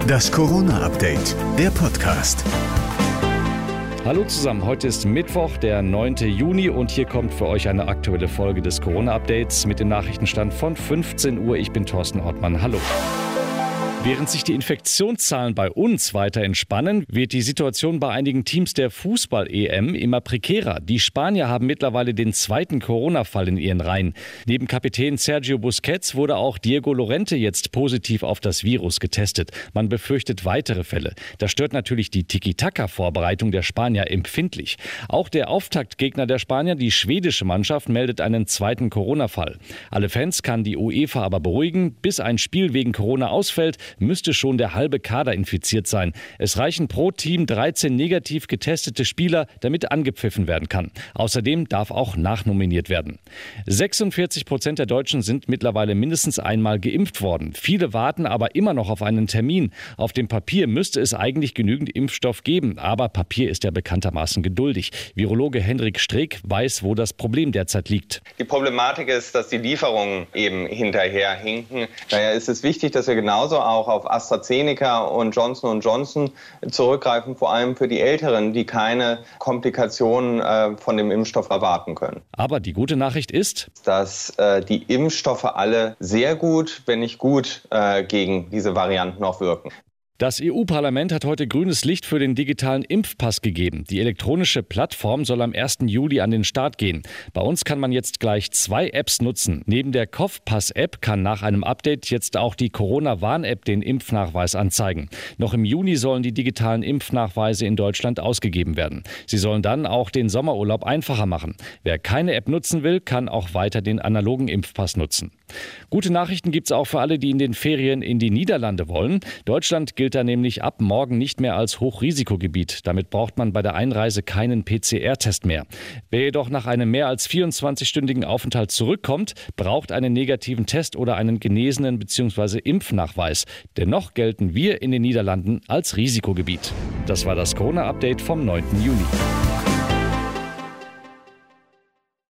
Das Corona-Update, der Podcast. Hallo zusammen, heute ist Mittwoch, der 9. Juni und hier kommt für euch eine aktuelle Folge des Corona-Updates mit dem Nachrichtenstand von 15 Uhr. Ich bin Thorsten Ortmann. Hallo. Während sich die Infektionszahlen bei uns weiter entspannen, wird die Situation bei einigen Teams der Fußball-EM immer prekärer. Die Spanier haben mittlerweile den zweiten Corona-Fall in ihren Reihen. Neben Kapitän Sergio Busquets wurde auch Diego Lorente jetzt positiv auf das Virus getestet. Man befürchtet weitere Fälle. Das stört natürlich die Tiki-Taka-Vorbereitung der Spanier empfindlich. Auch der Auftaktgegner der Spanier, die schwedische Mannschaft, meldet einen zweiten Corona-Fall. Alle Fans kann die UEFA aber beruhigen. Bis ein Spiel wegen Corona ausfällt, müsste schon der halbe Kader infiziert sein. Es reichen pro Team 13 negativ getestete Spieler, damit angepfiffen werden kann. Außerdem darf auch nachnominiert werden. 46 Prozent der Deutschen sind mittlerweile mindestens einmal geimpft worden. Viele warten aber immer noch auf einen Termin. Auf dem Papier müsste es eigentlich genügend Impfstoff geben, aber Papier ist ja bekanntermaßen geduldig. Virologe Hendrik Streeck weiß, wo das Problem derzeit liegt. Die Problematik ist, dass die Lieferungen eben hinterher hinken. Daher ist es wichtig, dass wir genauso auch auch auf AstraZeneca und Johnson Johnson zurückgreifen, vor allem für die Älteren, die keine Komplikationen äh, von dem Impfstoff erwarten können. Aber die gute Nachricht ist, dass äh, die Impfstoffe alle sehr gut, wenn nicht gut, äh, gegen diese Varianten auch wirken. Das EU-Parlament hat heute grünes Licht für den digitalen Impfpass gegeben. Die elektronische Plattform soll am 1. Juli an den Start gehen. Bei uns kann man jetzt gleich zwei Apps nutzen. Neben der Kopfpass-App kann nach einem Update jetzt auch die Corona-Warn-App den Impfnachweis anzeigen. Noch im Juni sollen die digitalen Impfnachweise in Deutschland ausgegeben werden. Sie sollen dann auch den Sommerurlaub einfacher machen. Wer keine App nutzen will, kann auch weiter den analogen Impfpass nutzen. Gute Nachrichten gibt es auch für alle, die in den Ferien in die Niederlande wollen. Deutschland gilt da nämlich ab morgen nicht mehr als Hochrisikogebiet. Damit braucht man bei der Einreise keinen PCR-Test mehr. Wer jedoch nach einem mehr als 24-stündigen Aufenthalt zurückkommt, braucht einen negativen Test oder einen genesenen bzw. Impfnachweis. Dennoch gelten wir in den Niederlanden als Risikogebiet. Das war das Corona-Update vom 9. Juni.